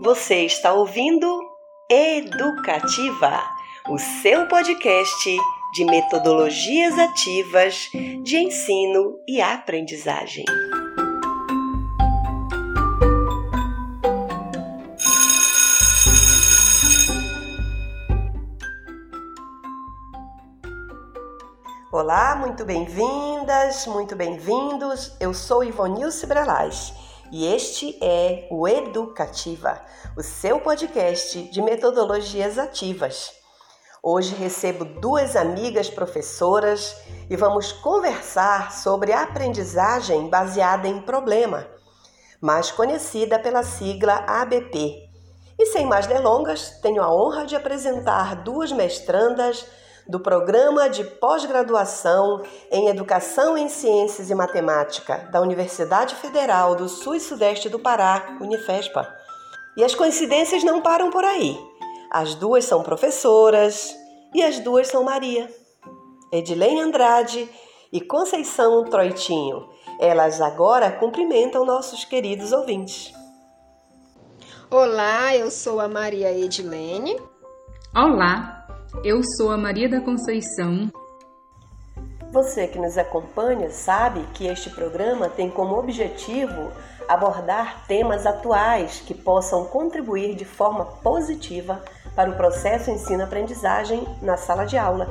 Você está ouvindo Educativa, o seu podcast de metodologias ativas de ensino e aprendizagem. Olá, muito bem-vindas, muito bem-vindos. Eu sou Ivonilce Bralaz e este é o Educativa, o seu podcast de metodologias ativas. Hoje recebo duas amigas professoras e vamos conversar sobre aprendizagem baseada em problema, mais conhecida pela sigla ABP. E sem mais delongas, tenho a honra de apresentar duas mestrandas do Programa de Pós-Graduação em Educação em Ciências e Matemática da Universidade Federal do Sul e Sudeste do Pará, Unifespa. E as coincidências não param por aí. As duas são professoras e as duas são Maria. Edilene Andrade e Conceição Troitinho. Elas agora cumprimentam nossos queridos ouvintes. Olá, eu sou a Maria Edilene. Olá, eu sou a Maria da Conceição. Você que nos acompanha sabe que este programa tem como objetivo abordar temas atuais que possam contribuir de forma positiva para o processo ensino-aprendizagem na sala de aula,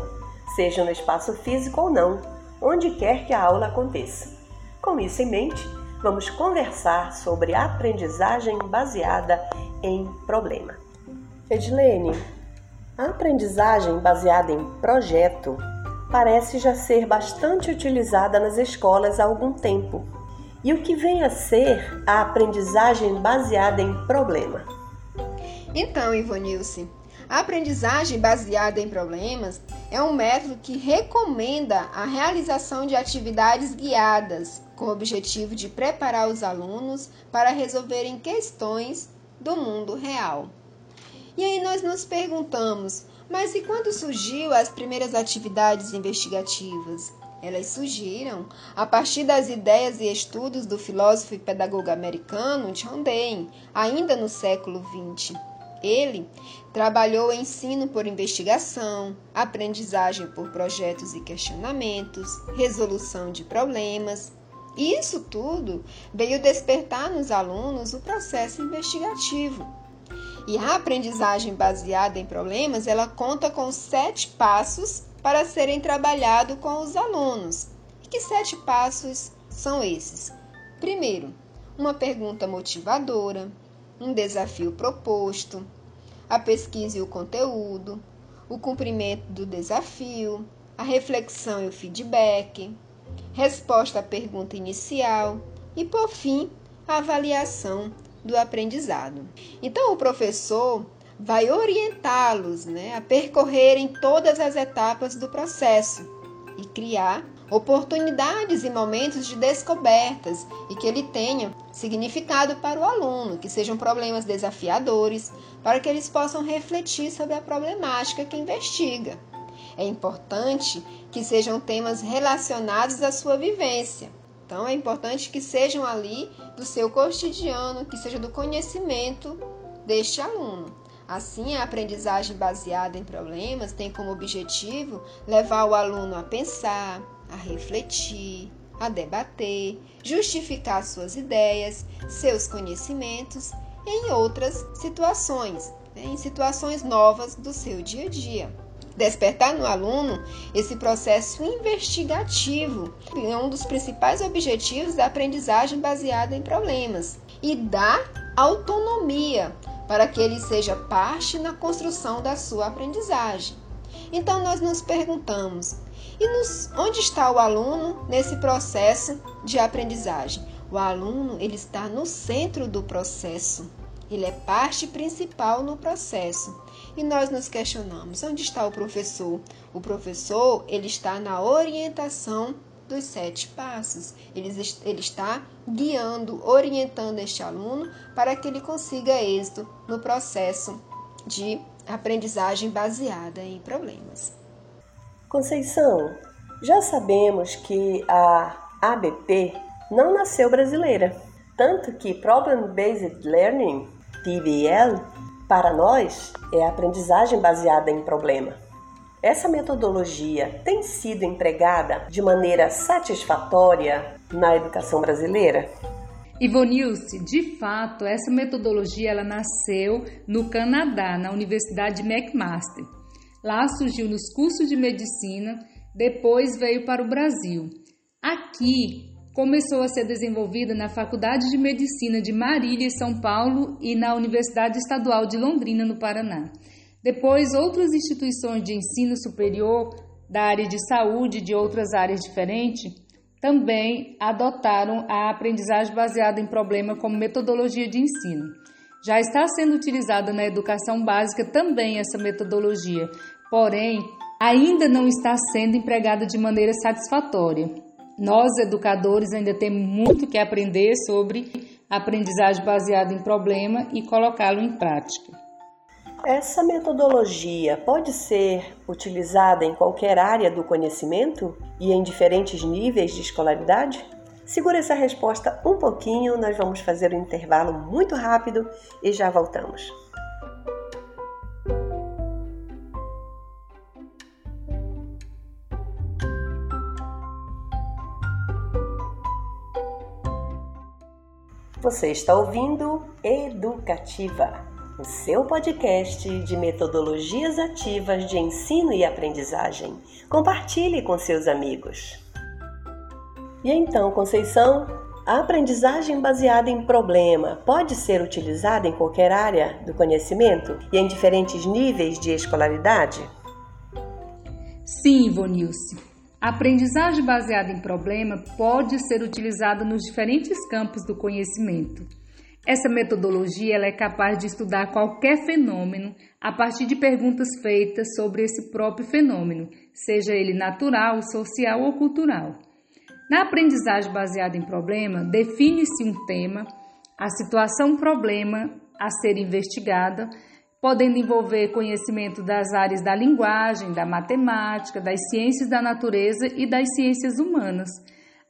seja no espaço físico ou não, onde quer que a aula aconteça. Com isso em mente, vamos conversar sobre aprendizagem baseada em problema. Edilene, a aprendizagem baseada em projeto parece já ser bastante utilizada nas escolas há algum tempo. E o que vem a ser a aprendizagem baseada em problema? Então, Ivonilce, a aprendizagem baseada em problemas é um método que recomenda a realização de atividades guiadas com o objetivo de preparar os alunos para resolverem questões do mundo real. E aí nós nos perguntamos, mas e quando surgiu as primeiras atividades investigativas? Elas surgiram a partir das ideias e estudos do filósofo e pedagogo americano John Dewey, ainda no século XX. Ele trabalhou ensino por investigação, aprendizagem por projetos e questionamentos, resolução de problemas. E isso tudo veio despertar nos alunos o processo investigativo e a aprendizagem baseada em problemas, ela conta com sete passos para serem trabalhados com os alunos. E que sete passos são esses? Primeiro, uma pergunta motivadora, um desafio proposto, a pesquisa e o conteúdo, o cumprimento do desafio, a reflexão e o feedback, resposta à pergunta inicial e, por fim, a avaliação do aprendizado. Então, o professor vai orientá-los né, a percorrerem todas as etapas do processo e criar oportunidades e momentos de descobertas e que ele tenha significado para o aluno, que sejam problemas desafiadores, para que eles possam refletir sobre a problemática que investiga. É importante que sejam temas relacionados à sua vivência, então é importante que sejam ali do seu cotidiano, que seja do conhecimento deste aluno. Assim, a aprendizagem baseada em problemas tem como objetivo levar o aluno a pensar, a refletir, a debater, justificar suas ideias, seus conhecimentos em outras situações, né, em situações novas do seu dia a dia despertar no aluno esse processo investigativo é um dos principais objetivos da aprendizagem baseada em problemas e dar autonomia para que ele seja parte na construção da sua aprendizagem. Então nós nos perguntamos: e nos, onde está o aluno nesse processo de aprendizagem? O aluno ele está no centro do processo. Ele é parte principal no processo. E nós nos questionamos: onde está o professor? O professor ele está na orientação dos sete passos. Ele, ele está guiando, orientando este aluno para que ele consiga êxito no processo de aprendizagem baseada em problemas. Conceição, já sabemos que a ABP não nasceu brasileira, tanto que Problem Based Learning PBL, para nós, é a aprendizagem baseada em problema. Essa metodologia tem sido empregada de maneira satisfatória na educação brasileira? Ivonilce, de fato, essa metodologia ela nasceu no Canadá, na Universidade de McMaster. Lá surgiu nos cursos de medicina, depois veio para o Brasil. Aqui começou a ser desenvolvida na Faculdade de Medicina de Marília, São Paulo, e na Universidade Estadual de Londrina, no Paraná. Depois, outras instituições de ensino superior da área de saúde de outras áreas diferentes também adotaram a aprendizagem baseada em problema como metodologia de ensino. Já está sendo utilizada na educação básica também essa metodologia, porém, ainda não está sendo empregada de maneira satisfatória. Nós, educadores, ainda temos muito que aprender sobre aprendizagem baseada em problema e colocá-lo em prática. Essa metodologia pode ser utilizada em qualquer área do conhecimento e em diferentes níveis de escolaridade? Segura essa resposta um pouquinho, nós vamos fazer um intervalo muito rápido e já voltamos. Você está ouvindo Educativa o seu podcast de metodologias ativas de ensino e aprendizagem. Compartilhe com seus amigos. E então, Conceição, a aprendizagem baseada em problema pode ser utilizada em qualquer área do conhecimento e em diferentes níveis de escolaridade? Sim, Ivonilce. A aprendizagem baseada em problema pode ser utilizada nos diferentes campos do conhecimento. Essa metodologia é capaz de estudar qualquer fenômeno a partir de perguntas feitas sobre esse próprio fenômeno, seja ele natural, social ou cultural. Na aprendizagem baseada em problema, define-se um tema, a situação problema a ser investigada, podendo envolver conhecimento das áreas da linguagem, da matemática, das ciências da natureza e das ciências humanas.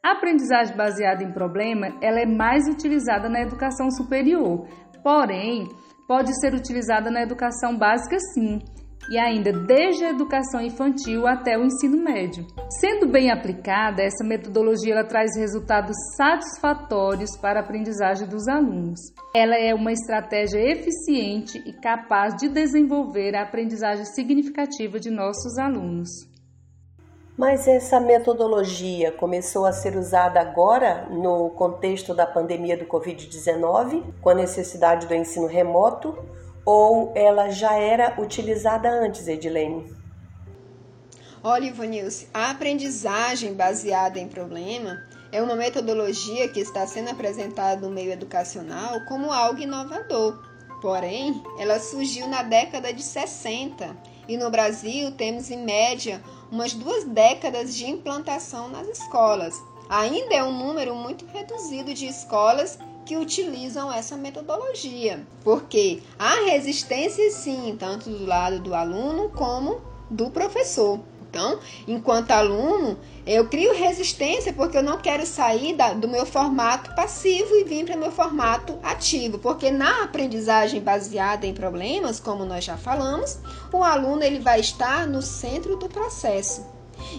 A aprendizagem baseada em problema, ela é mais utilizada na educação superior, porém, pode ser utilizada na educação básica sim, e ainda desde a educação infantil até o ensino médio. Sendo bem aplicada, essa metodologia ela traz resultados satisfatórios para a aprendizagem dos alunos. Ela é uma estratégia eficiente e capaz de desenvolver a aprendizagem significativa de nossos alunos. Mas essa metodologia começou a ser usada agora no contexto da pandemia do Covid-19, com a necessidade do ensino remoto, ou ela já era utilizada antes, Edilene? Olha, Ivanilce, a aprendizagem baseada em problema é uma metodologia que está sendo apresentada no meio educacional como algo inovador. Porém, ela surgiu na década de 60 e no Brasil temos em média umas duas décadas de implantação nas escolas. Ainda é um número muito reduzido de escolas que utilizam essa metodologia, porque há resistência sim, tanto do lado do aluno como do professor. Então, enquanto aluno, eu crio resistência porque eu não quero sair da, do meu formato passivo e vir para o meu formato ativo, porque na aprendizagem baseada em problemas, como nós já falamos, o aluno ele vai estar no centro do processo.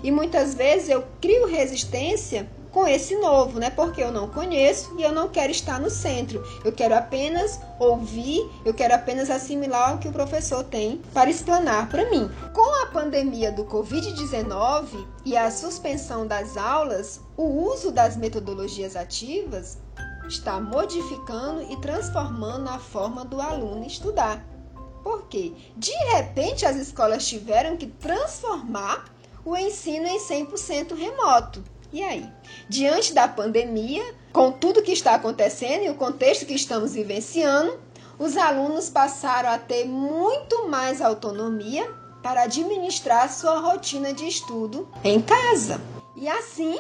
E muitas vezes eu crio resistência com esse novo, né? Porque eu não conheço e eu não quero estar no centro. Eu quero apenas ouvir, eu quero apenas assimilar o que o professor tem para explanar para mim. Com a pandemia do Covid-19 e a suspensão das aulas, o uso das metodologias ativas está modificando e transformando a forma do aluno estudar. Porque de repente as escolas tiveram que transformar o ensino em 100% remoto. E aí? Diante da pandemia, com tudo que está acontecendo e o contexto que estamos vivenciando, os alunos passaram a ter muito mais autonomia para administrar sua rotina de estudo em casa. E assim,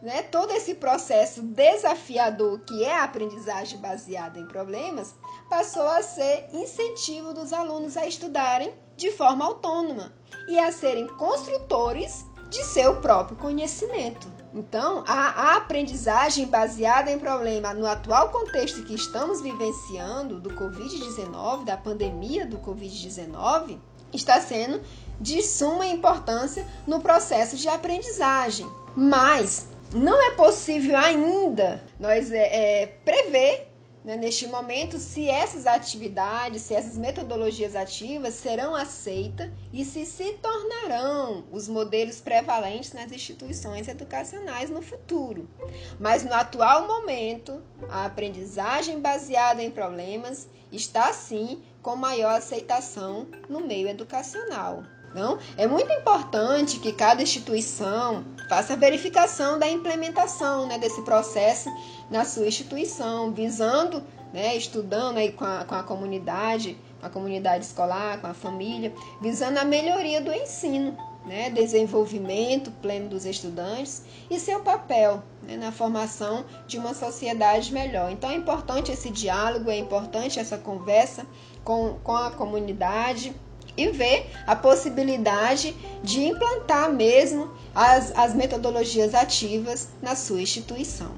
né, todo esse processo desafiador que é a aprendizagem baseada em problemas passou a ser incentivo dos alunos a estudarem de forma autônoma e a serem construtores de seu próprio conhecimento. Então, a, a, aprendizagem baseada em problema no atual contexto que estamos vivenciando do Covid-19, da pandemia do Covid-19, está sendo de suma importância no processo de aprendizagem. Mas não é possível ainda nós é, é, prever né, neste momento se essas atividades, se essas metodologias ativas serão aceitas e se se tornarão os modelos prevalentes nas instituições educacionais no futuro. Mas no atual momento, a aprendizagem baseada em problemas está sim com maior aceitação no meio educacional. Então, é muito importante que cada instituição faça a verificação da implementação né, desse processo na sua instituição, visando, né, estudando aí com a, com a comunidade, com a comunidade escolar, com a família, visando a melhoria do ensino, né, desenvolvimento pleno dos estudantes e seu papel né, na formação de uma sociedade melhor. Então é importante esse diálogo, é importante essa conversa com, com a comunidade e ver a possibilidade de implantar mesmo as, as metodologias ativas na sua instituição.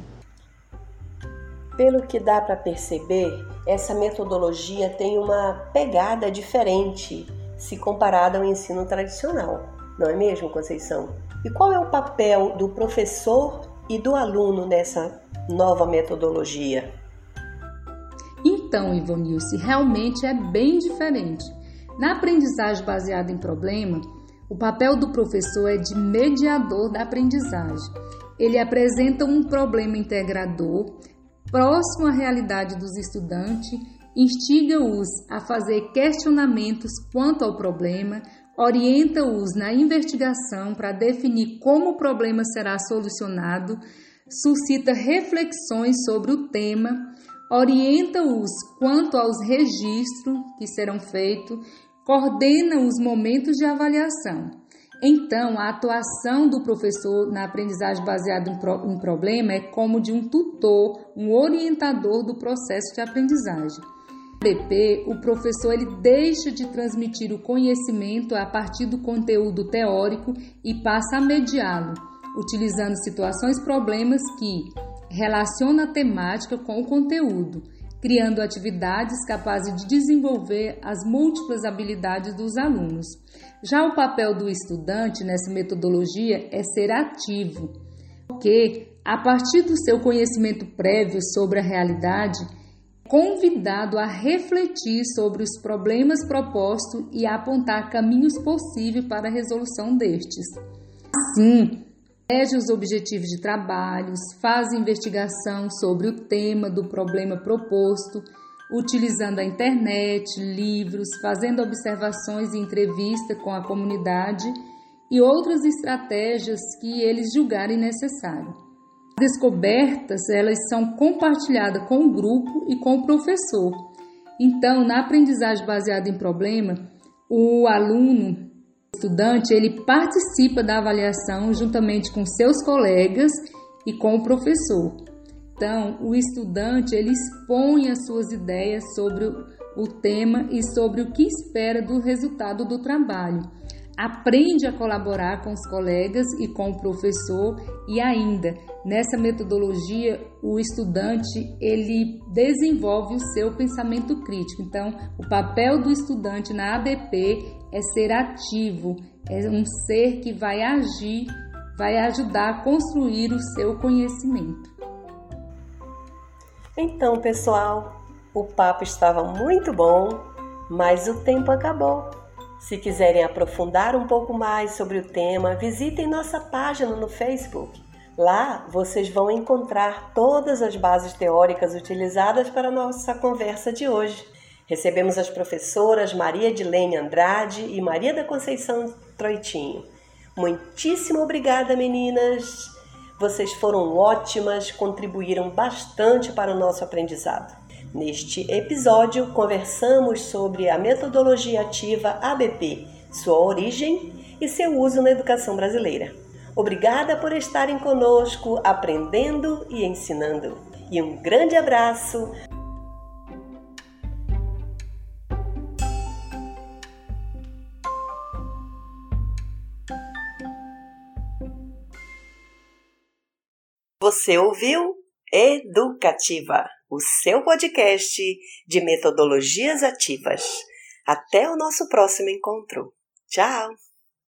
Pelo que dá para perceber, essa metodologia tem uma pegada diferente se comparada ao ensino tradicional, não é mesmo, Conceição? E qual é o papel do professor e do aluno nessa nova metodologia? Então, Ivonilce, realmente é bem diferente. Na aprendizagem baseada em problema, o papel do professor é de mediador da aprendizagem. Ele apresenta um problema integrador, próximo à realidade dos estudantes, instiga-os a fazer questionamentos quanto ao problema, orienta-os na investigação para definir como o problema será solucionado, suscita reflexões sobre o tema, orienta-os quanto aos registros que serão feitos, coordena os momentos de avaliação. Então, a atuação do professor na aprendizagem baseada em, pro, em problema é como de um tutor, um orientador do processo de aprendizagem. No BP, o professor ele deixa de transmitir o conhecimento a partir do conteúdo teórico e passa a mediá-lo, utilizando situações problemas que relacionam a temática com o conteúdo criando atividades capazes de desenvolver as múltiplas habilidades dos alunos. Já o papel do estudante nessa metodologia é ser ativo, porque a partir do seu conhecimento prévio sobre a realidade, convidado a refletir sobre os problemas propostos e a apontar caminhos possíveis para a resolução destes. Assim, elege os objetivos de trabalhos, faz investigação sobre o tema do problema proposto, utilizando a internet, livros, fazendo observações e entrevista com a comunidade e outras estratégias que eles julgarem necessário. As descobertas elas são compartilhadas com o grupo e com o professor. Então, na aprendizagem baseada em problema, o aluno estudante ele participa da avaliação juntamente com seus colegas e com o professor. Então, o estudante ele expõe as suas ideias sobre o tema e sobre o que espera do resultado do trabalho. Aprende a colaborar com os colegas e com o professor e ainda nessa metodologia o estudante ele desenvolve o seu pensamento crítico. Então, o papel do estudante na ABP é ser ativo, é um ser que vai agir, vai ajudar a construir o seu conhecimento. Então, pessoal, o papo estava muito bom, mas o tempo acabou. Se quiserem aprofundar um pouco mais sobre o tema, visitem nossa página no Facebook. Lá vocês vão encontrar todas as bases teóricas utilizadas para nossa conversa de hoje. Recebemos as professoras Maria Dilene Andrade e Maria da Conceição Troitinho. Muitíssimo obrigada, meninas! Vocês foram ótimas, contribuíram bastante para o nosso aprendizado. Neste episódio, conversamos sobre a metodologia ativa ABP, sua origem e seu uso na educação brasileira. Obrigada por estarem conosco, aprendendo e ensinando. E um grande abraço! Você ouviu? Educativa, o seu podcast de metodologias ativas. Até o nosso próximo encontro. Tchau!